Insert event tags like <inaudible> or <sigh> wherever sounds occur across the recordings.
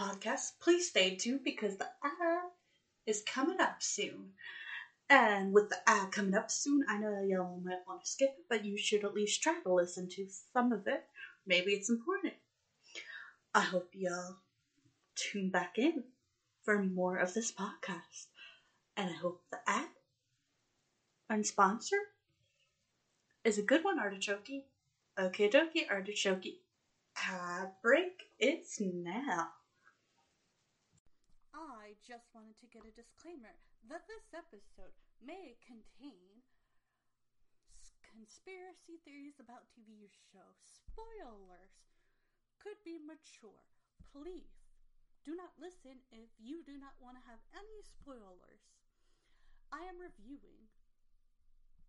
podcast. Please stay tuned because the ad is coming up soon. And with the ad coming up soon, I know y'all might want to skip it, but you should at least try to listen to some of it. Maybe it's important. I hope y'all tune back in for more of this podcast. And I hope the ad and sponsor is a good one, Artichoke. Okay, dokie, Artichoke. Ad break, it's now. I just wanted to get a disclaimer that this episode may contain conspiracy theories about TV show spoilers could be mature. Please do not listen if you do not want to have any spoilers. I am reviewing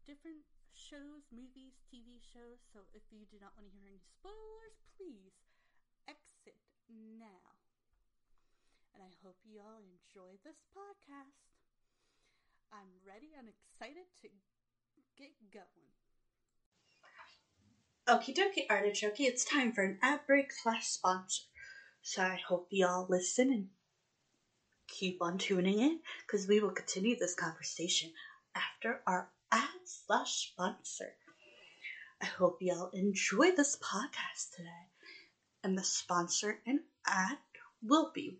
different shows, movies, TV shows, so if you do not want to hear any spoilers, please exit now and I hope you all enjoy this podcast. I'm ready and excited to get going. Okie dokie, artichoke, it's time for an ad break slash sponsor. So I hope you all listen and keep on tuning in because we will continue this conversation after our ad slash sponsor. I hope y'all enjoy this podcast today. And the sponsor and ad will be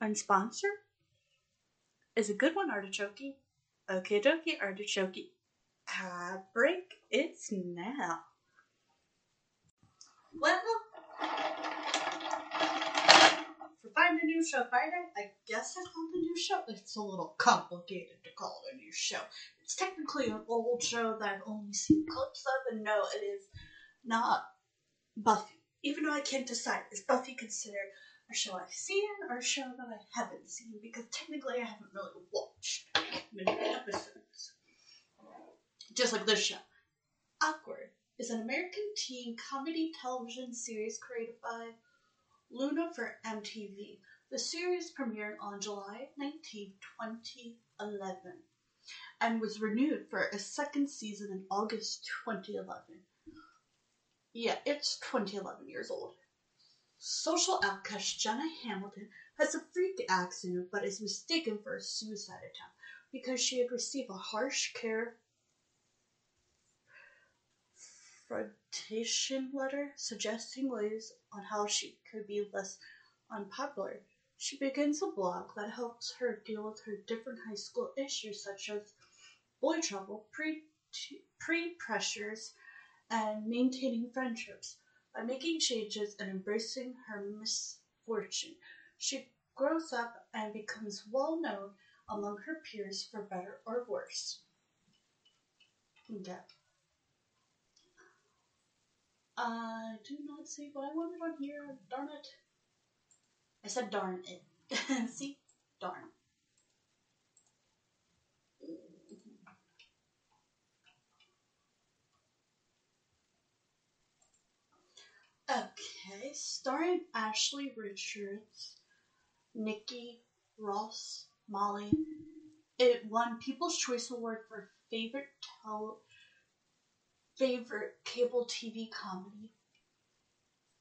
and sponsor is a good one, Artichoke. Okay, dokie, Artichoke. Ad break, it's now. Well, for Find a New Show Friday, I guess I called a new show. It's a little complicated to call it a new show. It's technically an old show that I've only seen clips of, and no, it is not Buffy. Even though I can't decide, is Buffy considered a show I've seen or a show that I haven't seen because technically I haven't really watched many episodes. Just like this show. Awkward is an American teen comedy television series created by Luna for MTV. The series premiered on July 19, 2011 and was renewed for a second season in August 2011. Yeah, it's 2011 years old. Social outcast Jenna Hamilton has a freak accident but is mistaken for a suicide attempt because she had received a harsh care confrontation letter suggesting ways on how she could be less unpopular. She begins a blog that helps her deal with her different high school issues such as boy trouble, pre pre pressures, and maintaining friendships. By making changes and embracing her misfortune, she grows up and becomes well known among her peers for better or worse. Okay. I do not see what I wanted on here. Darn it. I said darn it. <laughs> see? Darn. Okay, starring Ashley Richards, Nikki Ross, Molly. It won People's Choice Award for favorite tel- favorite cable TV comedy.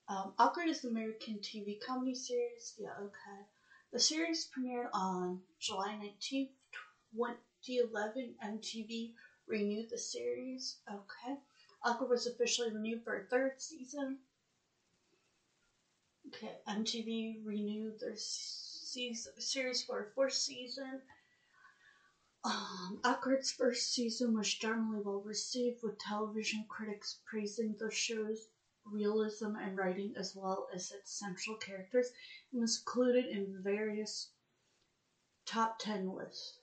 Um, Awkward is the American TV comedy series. Yeah, okay. The series premiered on July 19th, 2011. MTV renewed the series. Okay. Awkward was officially renewed for a third season. Okay, MTV renewed their season, series for a fourth season. Um, first season was generally well received, with television critics praising the show's realism and writing as well as its central characters, and was included in various top 10 lists.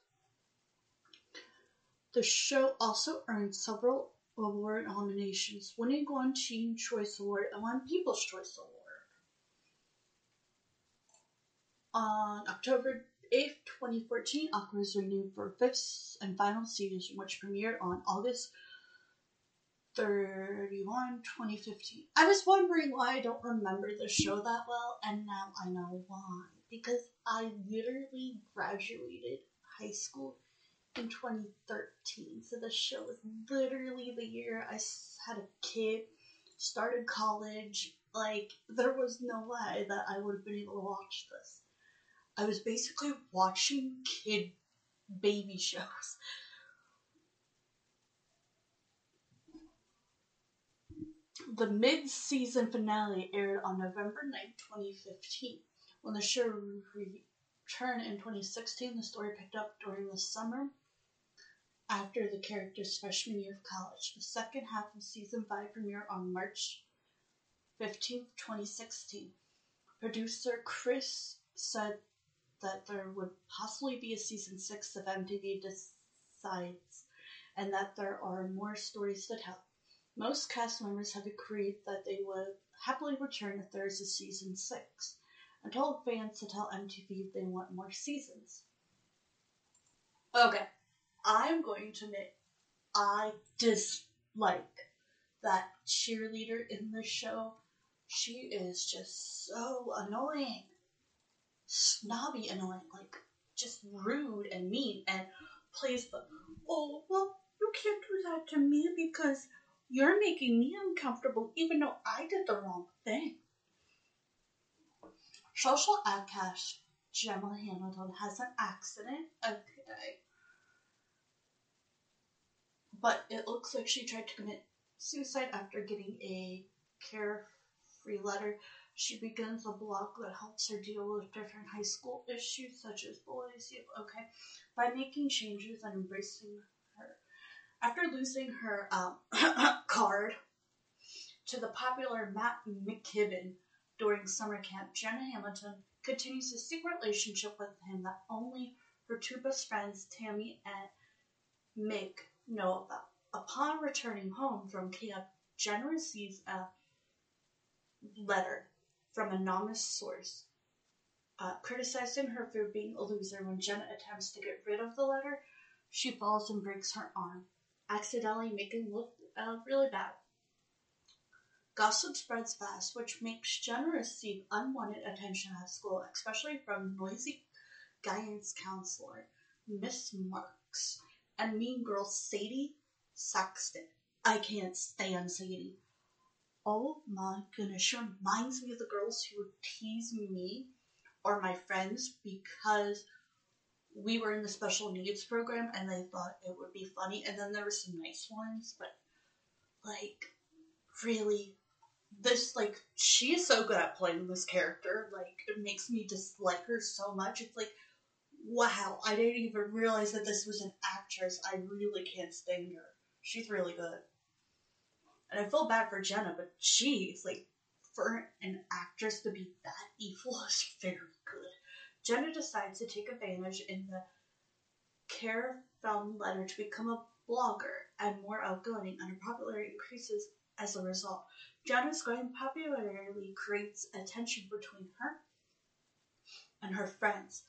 The show also earned several award nominations, winning one Teen Choice Award and one People's Choice Award. On October 8th, 2014, Awkward was renewed for fifth and final season, which premiered on August 31, 2015. I was wondering why I don't remember the show that well, and now I know why. Because I literally graduated high school in 2013. So the show was literally the year I had a kid, started college. Like, there was no way that I would have been able to watch this. I was basically watching kid baby shows. The mid season finale aired on November 9, 2015. When the show returned in 2016, the story picked up during the summer after the character's freshman year of college. The second half of season 5 premiered on March 15, 2016. Producer Chris said that there would possibly be a season 6 if MTV decides, and that there are more stories to tell. Most cast members have agreed that they would happily return if there is a season 6, and told fans to tell MTV they want more seasons. Okay, I'm going to admit I dislike that cheerleader in the show. She is just so annoying. Snobby annoying, like just rude and mean and plays the oh well you can't do that to me because you're making me uncomfortable even though I did the wrong thing. Social outcast Jenna Hamilton has an accident. Okay. But it looks like she tried to commit suicide after getting a carefree letter. She begins a blog that helps her deal with different high school issues such as bullying. Okay, by making changes and embracing her. after losing her um, <coughs> card to the popular Matt McKibben during summer camp, Jenna Hamilton continues a secret relationship with him that only her two best friends, Tammy and Mick, know about. Upon returning home from camp, Jenna receives a letter from an anonymous source uh, criticizing her for being a loser. When Jenna attempts to get rid of the letter, she falls and breaks her arm accidentally making look uh, really bad. Gossip spreads fast, which makes Jenna receive unwanted attention at school, especially from noisy guidance counselor Miss Marks and mean girl Sadie Saxton. I can't stand Sadie. Oh my goodness, she reminds me of the girls who would tease me or my friends because we were in the special needs program and they thought it would be funny. And then there were some nice ones, but like, really, this, like, she is so good at playing this character. Like, it makes me dislike her so much. It's like, wow, I didn't even realize that this was an actress. I really can't stand her. She's really good. And I feel bad for Jenna, but she's like, for an actress to be that evil is very good. Jenna decides to take advantage in the care found letter to become a blogger and more outgoing, and her popularity increases as a result. Jenna's growing popularity creates a tension between her and her friends,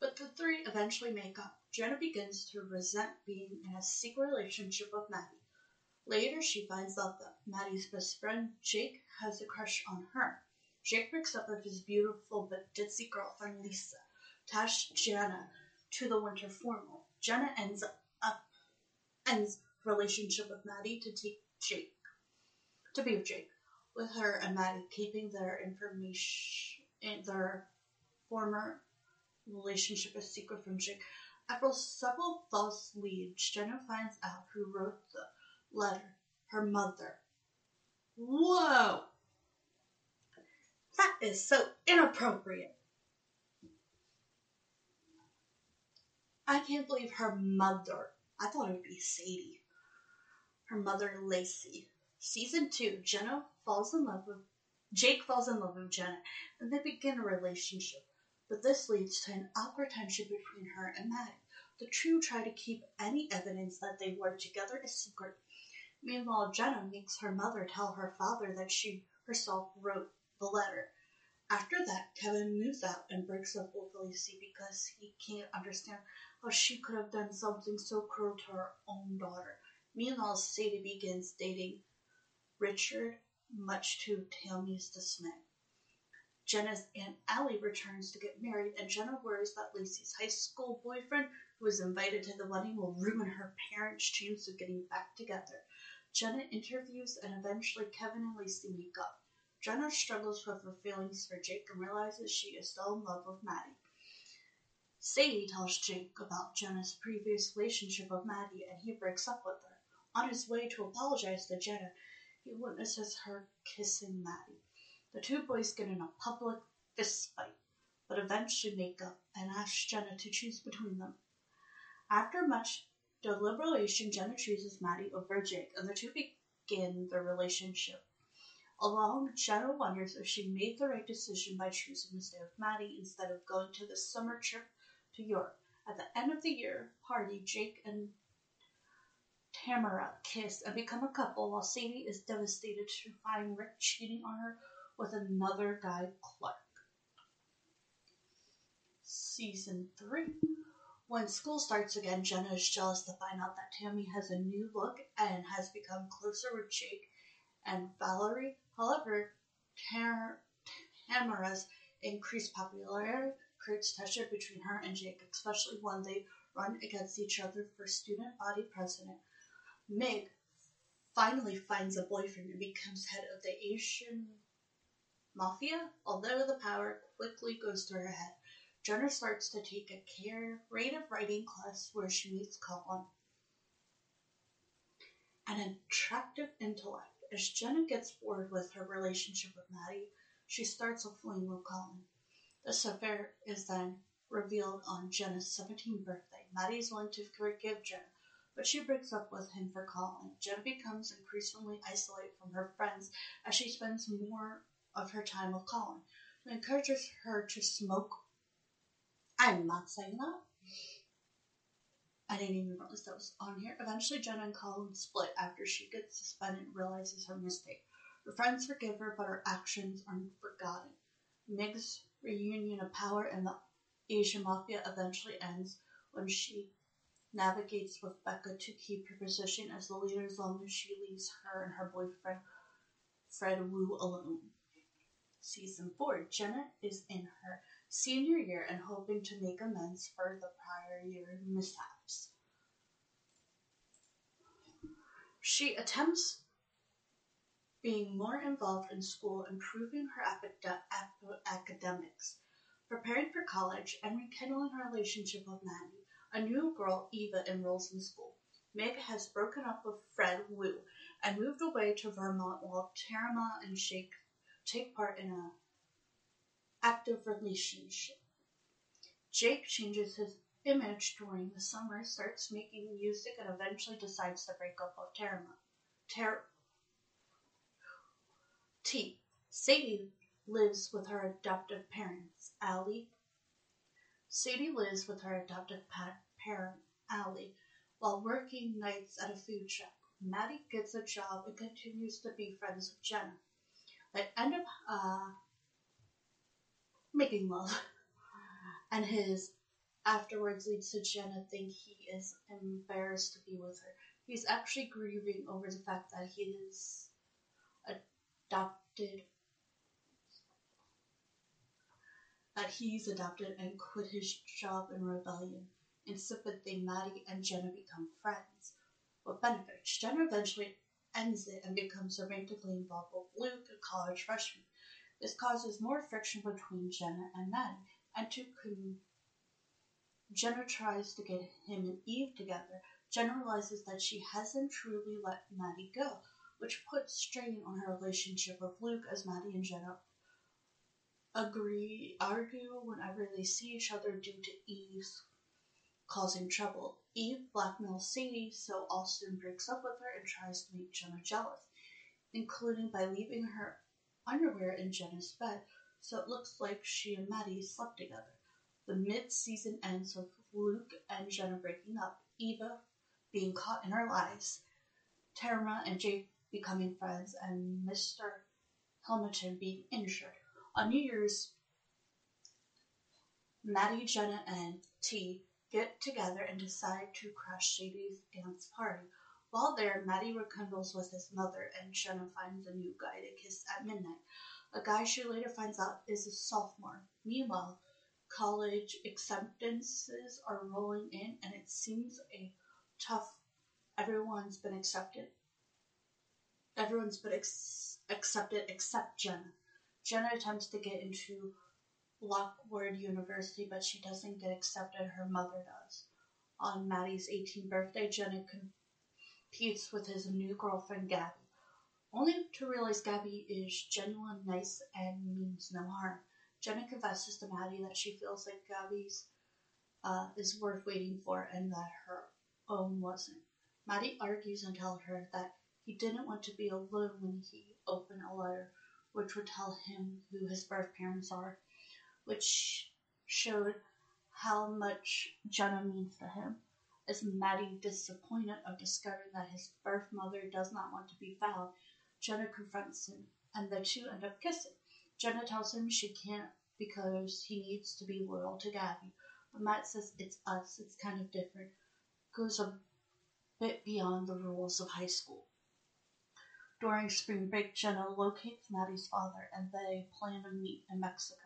but the three eventually make up. Jenna begins to resent being in a secret relationship with Matty. Later, she finds out that Matty's best friend, Jake, has a crush on her. Jake breaks up with his beautiful but ditzy girlfriend Lisa, tasks Jenna to the winter formal. Jenna ends up ends relationship with Matty to take Jake to be with Jake, with her and Matty keeping their information their former relationship a secret from Jake. After several false leads, Jenna finds out who wrote the letter. Her mother. Whoa! That is so inappropriate. I can't believe her mother. I thought it would be Sadie. Her mother, Lacey. Season 2, Jenna falls in love with Jake falls in love with Jenna, and they begin a relationship. But this leads to an awkward tension between her and Matty. The two try to keep any evidence that they were together a secret. Meanwhile, Jenna makes her mother tell her father that she herself wrote the letter. After that, Kevin moves out and breaks up with Lacey because he can't understand how she could have done something so cruel to her own daughter. Meanwhile, Sadie begins dating Richard, much to Tammy's dismay. Jenna's Aunt Allie returns to get married, and Jenna worries that Lacey's high school boyfriend, who was invited to the wedding, will ruin her parents' chance of getting back together. Jenna interviews, and eventually Kevin and Lacey make up. Jenna struggles with her feelings for Jake and realizes she is still in love with Matty. Sadie tells Jake about Jenna's previous relationship with Matty, and he breaks up with her. On his way to apologize to Jenna, he witnesses her kissing Matty. The two boys get in a public fist fight, but eventually make up and ask Jenna to choose between them. After much deliberation, Jenna chooses Matty over Jake, and the two begin their relationship. Along, Jenna wonders if she made the right decision by choosing to stay with Matty instead of going to the summer trip to Europe. At the end of the year party, Jake and Tamara kiss and become a couple while Sadie is devastated to find Rick cheating on her with another guy, Clark. Season 3. When school starts again, Jenna is jealous to find out that Tammy has a new look and has become closer with Jake and Valerie. However, Tam- Tamara's increased popularity creates tension between her and Jake, especially when they run against each other for student body president. Meg finally finds a boyfriend and becomes head of the Asian mafia. Although the power quickly goes to her head, Jenna starts to take a creative writing class where she meets Colin, an attractive intellect. As Jenna gets bored with her relationship with Matty, she starts a fling with Colin. This affair is then revealed on Jenna's 17th birthday. Matty is willing to forgive Jenna, but she breaks up with him for Colin. Jenna becomes increasingly isolated from her friends as she spends more of her time with Colin, who encourages her to smoke. I'm not saying that. I didn't even realize that was on here. Eventually, Jenna and Colin split after she gets suspended and realizes her mistake. Her friends forgive her, but her actions aren't forgotten. Meg's reunion of power and the Asian Mafia eventually ends when she navigates with Becca to keep her position as the leader as long as she leaves her and her boyfriend Fred Wu alone. Season 4 Jenna is in her senior year and hoping to make amends for the prior year mishaps. She attempts being more involved in school, improving her academics, preparing for college, and rekindling her relationship with Matty. A new girl, Eva, enrolls in school. Meg has broken up with Fred Wu and moved away to Vermont while Tarama and Jake take part in an active relationship. Jake changes his image during the summer, starts making music, and eventually decides to break up with Tarama. Ter- T. Sadie lives with her adoptive parents, Allie. Sadie lives with her adoptive pa- parent, Allie, while working nights at a food truck. Matty gets a job and continues to be friends with Jenna. They end up uh, making love, and his afterwards leads to Jenna think he is embarrassed to be with her. He's actually grieving over the fact that he is adopted That he's adopted and quit his job in rebellion. In sympathy, Matty and Jenna become friends. With benefits, Jenna eventually ends it and becomes romantically involved with Luke, a college freshman. This causes more friction between Jenna and Matty, and to con- Jenna tries to get him and Eve together. Jenna realizes that she hasn't truly let Matty go, which puts strain on her relationship with Luke as Matty and Jenna agree argue whenever they see each other due to Eve's causing trouble. Eve blackmails Sadie, so Austin breaks up with her and tries to make Jenna jealous, including by leaving her underwear in Jenna's bed, so it looks like she and Matty slept together. The mid season ends with Luke and Jenna breaking up, Eva being caught in her lies, Tamara and Jake becoming friends, and Mr. Hamilton being injured. On New Year's, Matty, Jenna, and T get together and decide to crash Sadie's dance party. While there, Matty rekindles with his mother, and Jenna finds a new guy to kiss at midnight. A guy she later finds out is a sophomore. Meanwhile, college acceptances are rolling in, and it seems a tough. Everyone's been accepted. Everyone's been ex- accepted except Jenna. Jenna attempts to get into Lockwood University, but she doesn't get accepted. Her mother does. On Matty's 18th birthday, Jenna competes with his new girlfriend, Gabby, only to realize Gabby is genuine, nice, and means no harm. Jenna confesses to Matty that she feels like Gabby's uh, is worth waiting for and that her own wasn't. Matty argues and tells her that he didn't want to be alone when he opened a letter which would tell him who his birth parents are, which showed how much Jenna means to him. Is Matty disappointed of discovering that his birth mother does not want to be found? Jenna confronts him, and the two end up kissing. Jenna tells him she can't because he needs to be loyal to Gabby. But Matt says it's us, it's kind of different. Goes a bit beyond the rules of high school. During spring break, Jenna locates Matty's father and they plan to meet in Mexico.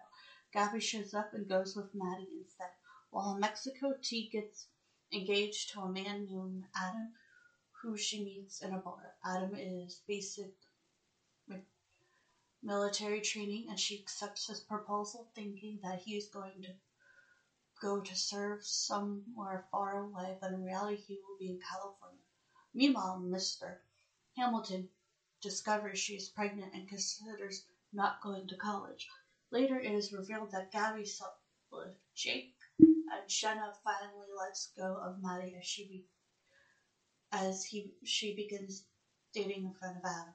Gabby shows up and goes with Matty instead. While in Mexico, T gets engaged to a man named Adam, who she meets in a bar. Adam is basic military training, and she accepts his proposal, thinking that he is going to go to serve somewhere far away, but in reality, he will be in California. Meanwhile, Mr. Hamilton discovers she is pregnant and considers not going to college. Later, it is revealed that Gabby with Jake, Jenna finally lets go of Matty as she be- as he she begins dating in front of Adam.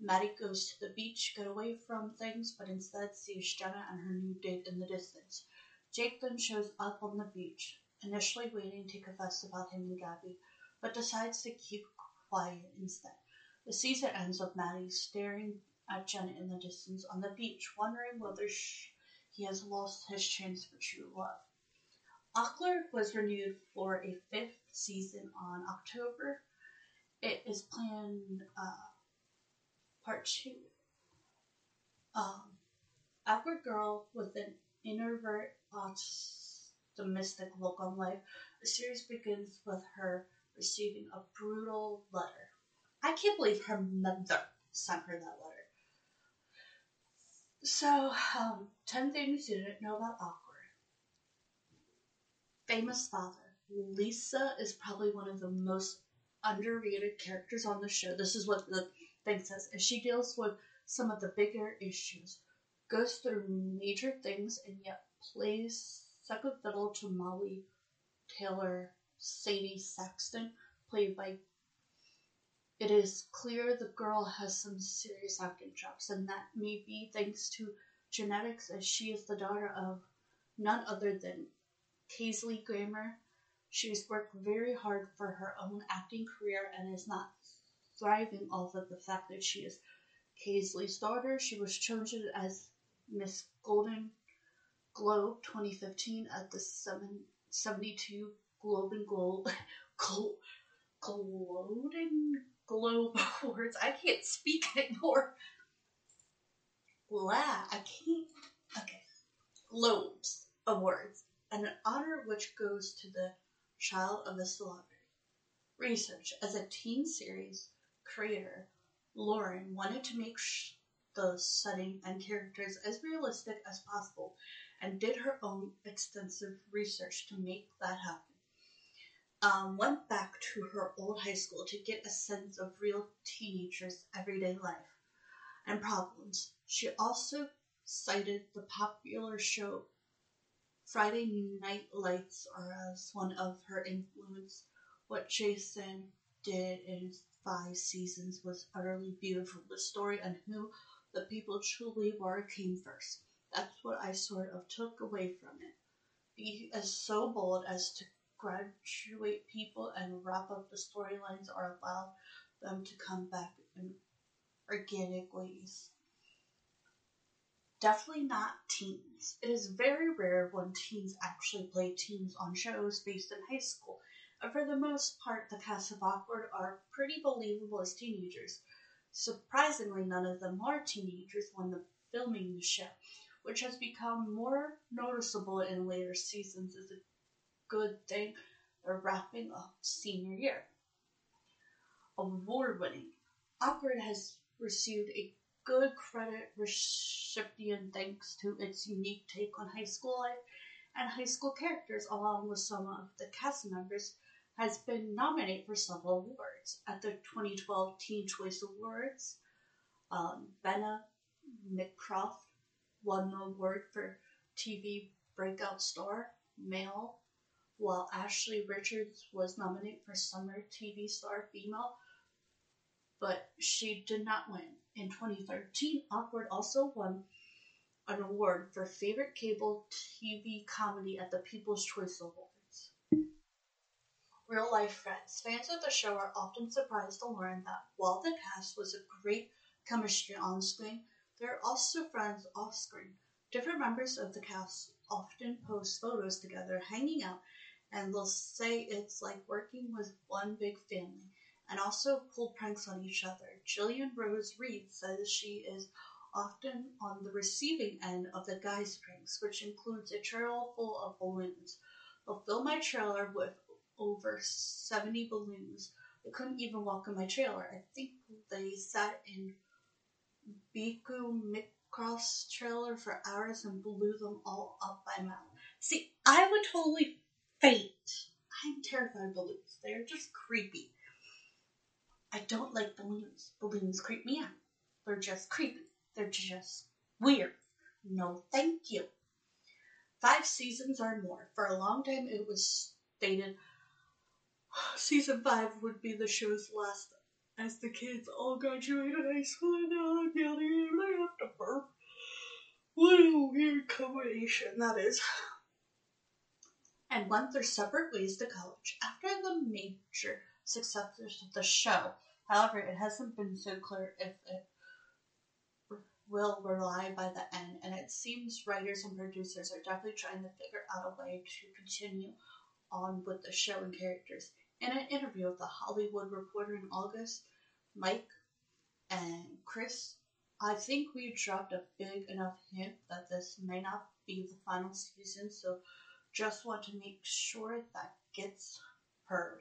Matty goes to the beach, get away from things, but instead sees Jenna and her new date in the distance. Jake then shows up on the beach, initially waiting to confess about him and Gabby, but decides to keep quiet instead. The season ends with Matty staring at Jenna in the distance on the beach, wondering whether he has lost his chance for true love. Awkward was renewed for a fifth season on October. It is planned uh, part two. Um, Awkward Girl with an introvert, optimistic look on life. The series begins with her receiving a brutal letter. I can't believe her mother sent her that letter. So, um, 10 things you didn't know about Awkward. Famous father. Lisa is probably one of the most underrated characters on the show. This is what the thing says. And she deals with some of the bigger issues, goes through major things, and yet plays second fiddle to Molly Taylor Sadie Saxton, played by it is clear the girl has some serious acting chops, and that may be thanks to genetics, as she is the daughter of none other than Kelsey Grammer. She has worked very hard for her own acting career and is not thriving off of the fact that she is Kaisley's daughter. She was chosen as Miss Golden Globe 2015 at the 72 Globe and Gold. <laughs> Golden Globe Awards. I can't speak anymore. Blah. I can't. Okay. Globes Awards, and an honor which goes to the child of a celebrity. Research as a teen series creator, Lauren wanted to make sh- the setting and characters as realistic as possible and did her own extensive research to make that happen. Um, went back to her old high school to get a sense of real teenagers' everyday life and problems. She also cited the popular show Friday Night Lights are as one of her influence. What Jason did in five seasons was utterly beautiful. The story and who the people truly were came first. That's what I sort of took away from it. Be as so bold as to graduate people and wrap up the storylines or allow them to come back in organic ways. Definitely not teens. It is very rare when teens actually play teens on shows based in high school, and for the most part, the cast of Awkward are pretty believable as teenagers. Surprisingly, none of them are teenagers when the filming the show, which has become more noticeable in later seasons is a good thing. They're wrapping up senior year. Award winning. Awkward has received a good credit recipient thanks to its unique take on high school life and high school characters, along with some of the cast members, has been nominated for several awards. At the 2012 Teen Choice Awards, um, Benna McCroft won the award for TV Breakout Star Male, while Ashley Richards was nominated for Summer TV Star Female, but she did not win. In 2013, Awkward also won an award for Favorite Cable TV Comedy at the People's Choice Awards. Real life friends. Fans of the show are often surprised to learn that while the cast was a great chemistry on screen, they're also friends off screen. Different members of the cast often post photos together hanging out, and they'll say it's like working with one big family and also pull pranks on each other. Jillian Rose Reed says she is often on the receiving end of the guys' pranks, which includes a trailer full of balloons. They'll fill my trailer with over 70 balloons. They couldn't even walk in my trailer. I think they sat in Biku Mikros trailer for hours and blew them all up by mouth. See, I would totally faint. I'm terrified of balloons. They're just creepy. I don't like balloons. Balloons creep me out. They're just creepy. They're just weird. No, thank you. Five seasons or more. For a long time, it was stated <sighs> season five would be the show's last as the kids all graduated high school and now I'm yelling and have to burp. What a weird combination that is. <sighs> And went their separate ways to college. After the major successes of the show, however, it hasn't been so clear if it will rely by the end, and it seems writers and producers are definitely trying to figure out a way to continue on with the show and characters. In an interview with the Hollywood Reporter in August, Mike and Chris, I think we dropped a big enough hint that this may not be the final season, so just want to make sure that gets heard.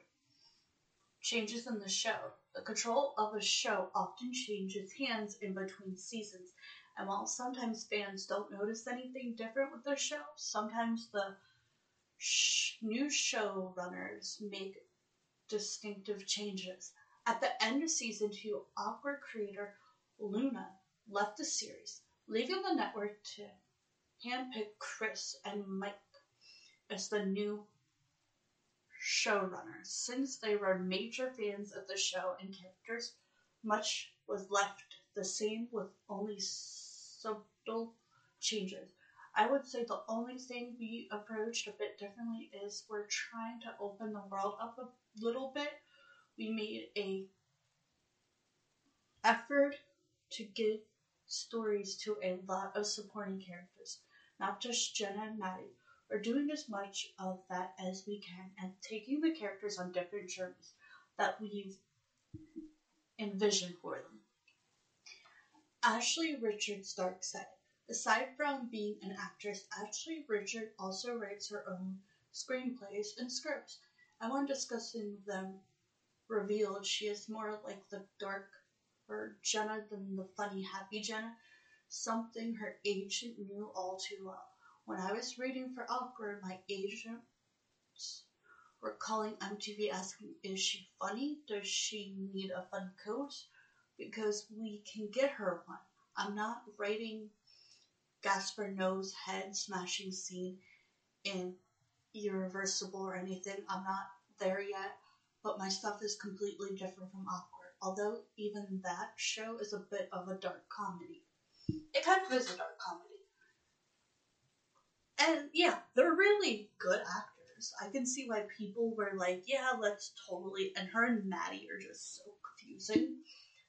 Changes in the show. The control of a show often changes hands in between seasons, and while sometimes fans don't notice anything different with the show, sometimes the sh- new showrunners make distinctive changes. At the end of season two, Awkward creator Luna left the series, leaving the network to handpick Chris and Mike as the new showrunners. Since they were major fans of the show and characters, much was left the same with only subtle changes. I would say the only thing we approached a bit differently is we're trying to open the world up a little bit. We made a effort to give stories to a lot of supporting characters, not just Jenna and Matty. We're doing as much of that as we can and taking the characters on different journeys that we've envisioned for them. Ashley Richards Dark said, Aside from being an actress, Ashley Richard also writes her own screenplays and scripts. And when discussing them, revealed she is more like the dark or Jenna than the funny, happy Jenna, something her agent knew all too well. When I was reading for Awkward, my agents were calling MTV asking, Is she funny? Does she need a fun coach? Because we can get her one. I'm not writing Gaspar Noé's head smashing scene in Irreversible or anything. I'm not there yet, but my stuff is completely different from Awkward although even that show is a bit of a dark comedy. It kind of is a dark comedy. And yeah, they're really good actors. I can see why people were like, yeah, let's totally. And her and Matty are just so confusing.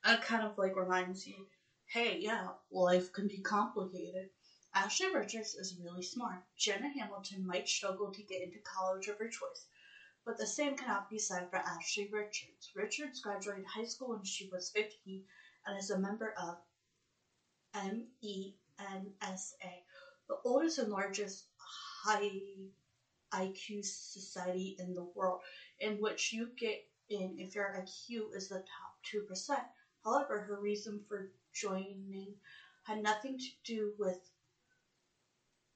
It kind of like reminds you, hey, yeah, life can be complicated. Ashley Richards is really smart. Jenna Hamilton might struggle to get into college of her choice, but the same cannot be said for Ashley Richards. Richards graduated high school when she was 15 and is a member of MENSA, the oldest and largest high IQ society in the world, in which you get in if your IQ is the top 2%. However, her reason for joining had nothing to do with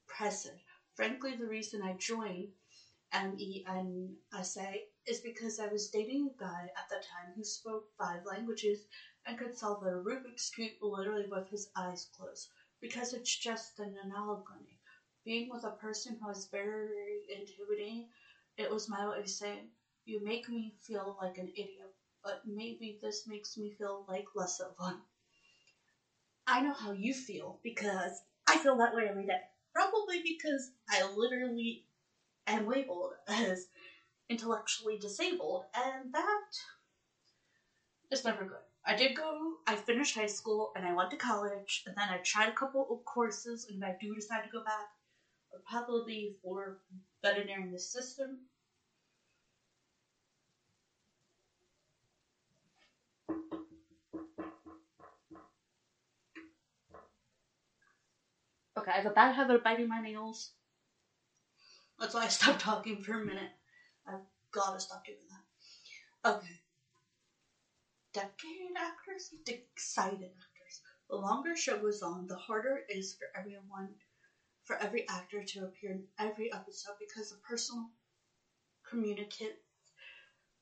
present. Frankly, the reason I joined MENSA is because I was dating a guy at the time who spoke five languages and could solve a Rubik's Cube literally with his eyes closed. Because it's just an analogy. Being with a person who is very intimidating, it was my way of saying, You make me feel like an idiot, but maybe this makes me feel like less of one. I know how you feel because I feel that way every day. Probably because I literally am labeled as intellectually disabled, and that is never good. I did go, I finished high school and I went to college, and then I tried a couple of courses, and if I do decide to go back, probably for veterinary assistant. Okay, I have a bad habit of biting my nails. That's why I stopped talking for a minute. I've gotta stop doing that. Okay. Decade actors? Decided actors. The longer show goes on, the harder it is for everyone, for every actor to appear in every episode because the personal communicate,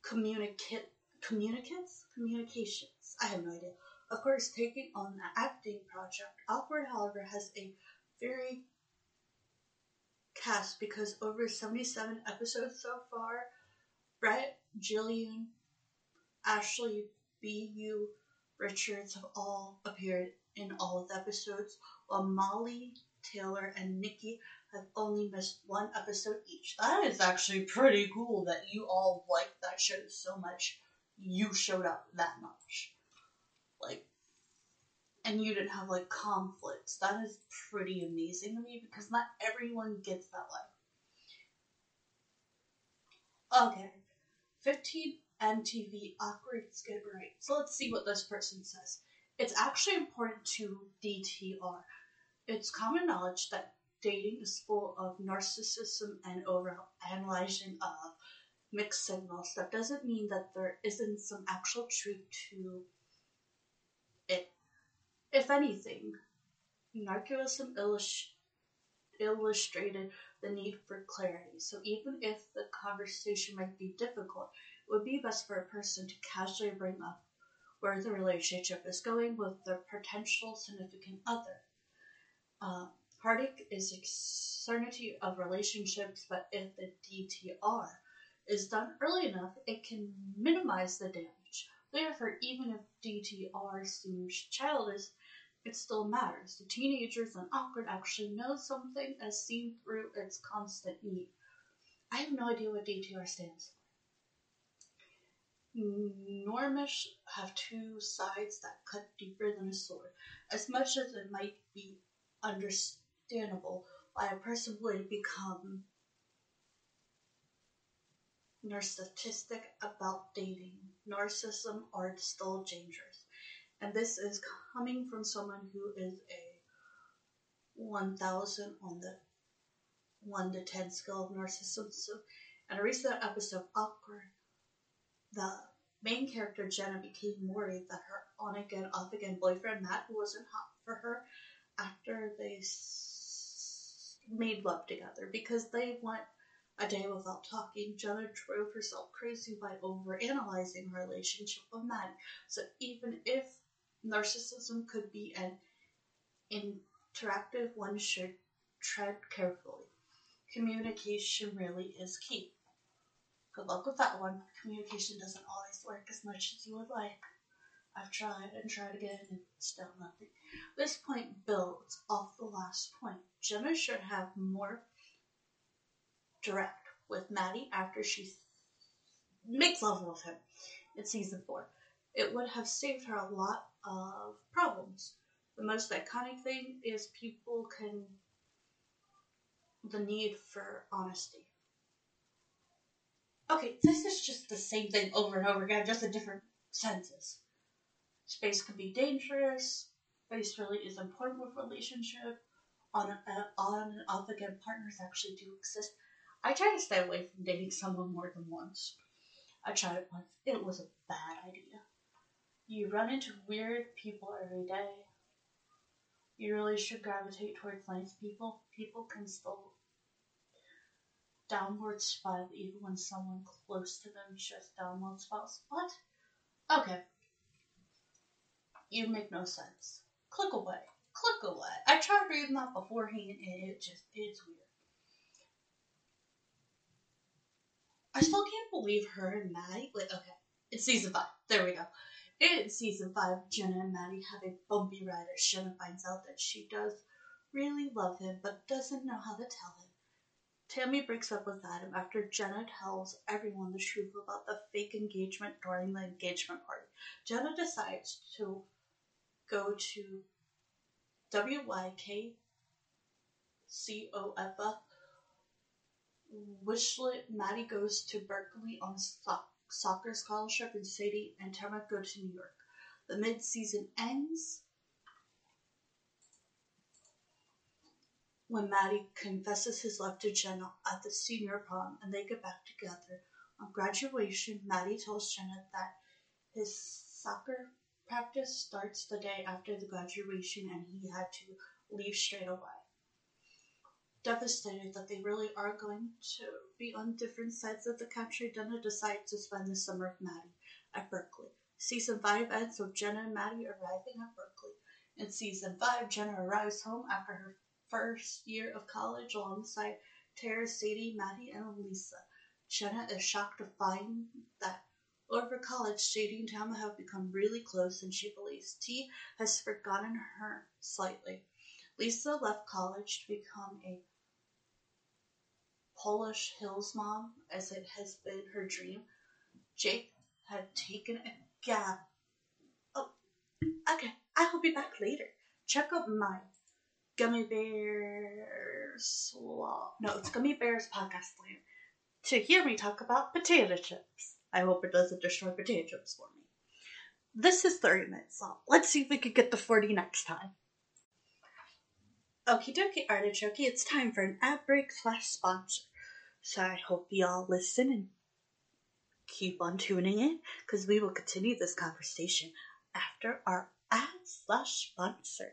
communicate, communicates, communications. I have no idea. Of course, taking on the acting project, Awkward, however, has a very cast because over 77 episodes so far, Brett, Jillian, Ashley, B.U., Richards have all appeared in all of the episodes, while Molly, Taylor, and Nikki have only missed one episode each. That is actually pretty cool that you all liked that show so much. You showed up that much. Like, and you didn't have like conflicts. That is pretty amazing to me because not everyone gets that life. Okay, 15 MTV awkward skit right. So let's see what this person says. It's actually important to DTR. It's common knowledge that dating is full of narcissism and over analyzing of mixed signals. That doesn't mean that there isn't some actual truth to it if anything, narcissism illust- illustrated the need for clarity. So even if the conversation might be difficult, would be best for a person to casually bring up where the relationship is going with their potential significant other. Uh, heartache is a certainty of relationships, but if the DTR is done early enough, it can minimize the damage. Therefore, even if DTR seems childish, it still matters. The teenagers and awkward actually know something as seen through its constant need. I have no idea what DTR stands for. Normish have two sides that cut deeper than a sword. As much as it might be understandable why a person would become narcissistic about dating, narcissism are still dangerous. And this is coming from someone who is a 1000 on the 1 to 10 scale of narcissism. In a recent episode of Awkward, the main character Jenna became worried that her on again, off again boyfriend Matt wasn't hot for her after they s- made love together because they went a day without talking. Jenna drove herself crazy by overanalyzing her relationship with Matt. So even if narcissism could be an interactive, one should tread carefully. Communication really is key. Good luck with that one. Communication doesn't always work as much as you would like. I've tried and tried again and still nothing. This point builds off the last point. Jenna should have more direct with Matty after she makes love with him in season four. It would have saved her a lot of problems. The most iconic thing is people can the need for honesty. Okay, this is just the same thing over and over again, just in different senses. Space can be dangerous. Space really is important with relationship. On uh, on and off again, partners actually do exist. I try to stay away from dating someone more than once. I tried it once. It was a bad idea. You run into weird people every day. You really should gravitate towards nice people. People can still downward spiral even when someone close to them just downward spirals. What? Okay. You make no sense. Click away. Click away. I tried reading that beforehand and it just, it's weird. I still can't believe her and Matty. Wait, okay. It's season five. There we go. In season five, Jenna and Matty have a bumpy ride as Jenna finds out that she does really love him but doesn't know how to tell him. Tammy breaks up with Adam after Jenna tells everyone the truth about the fake engagement during the engagement party. Jenna decides to go to Wyckoff Wishlet. Matty goes to Berkeley on a so- soccer scholarship, and Sadie and Tamara go to New York. The mid season ends when Matty confesses his love to Jenna at the senior prom and they get back together. On graduation, Matty tells Jenna that his soccer practice starts the day after the graduation and he had to leave straight away. Devastated that they really are going to be on different sides of the country, Jenna decides to spend the summer with Matty at Berkeley. Season 5 ends with Jenna and Matty arriving at Berkeley. In season 5, Jenna arrives home after her first year of college alongside Tara, Sadie, Matty, and Lisa. Jenna is shocked to find that over college, Sadie and Tama have become really close, and she believes T has forgotten her slightly. Lisa left college to become a Polish Hills mom, as it has been her dream. Jake had taken a gap. Oh, okay. I'll be back later. Check up my Gummy Bears. No, it's Gummy Bears podcast land to hear me talk about potato chips. I hope it doesn't destroy potato chips for me. This is 30 minutes long. Let's see if we can get to 40 next time. Okie dokie, artichoke, it's time for an ad break slash sponsor. So I hope y'all listen and keep on tuning in because we will continue this conversation after our ad slash sponsor.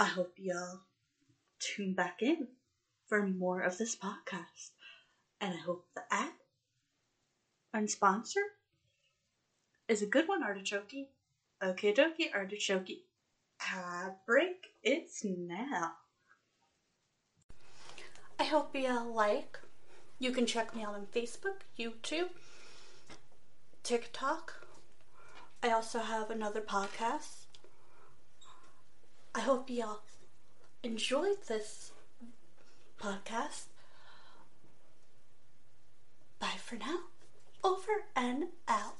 I hope y'all tune back in for more of this podcast. And I hope the ad and sponsor is a good one, Artichoke. Okay, dokie, Artichoke. Ad break. It's now. I hope y'all like. You can check me out on Facebook, YouTube, TikTok. I also have another podcast. I hope y'all enjoyed this podcast. Bye for now. Over and out.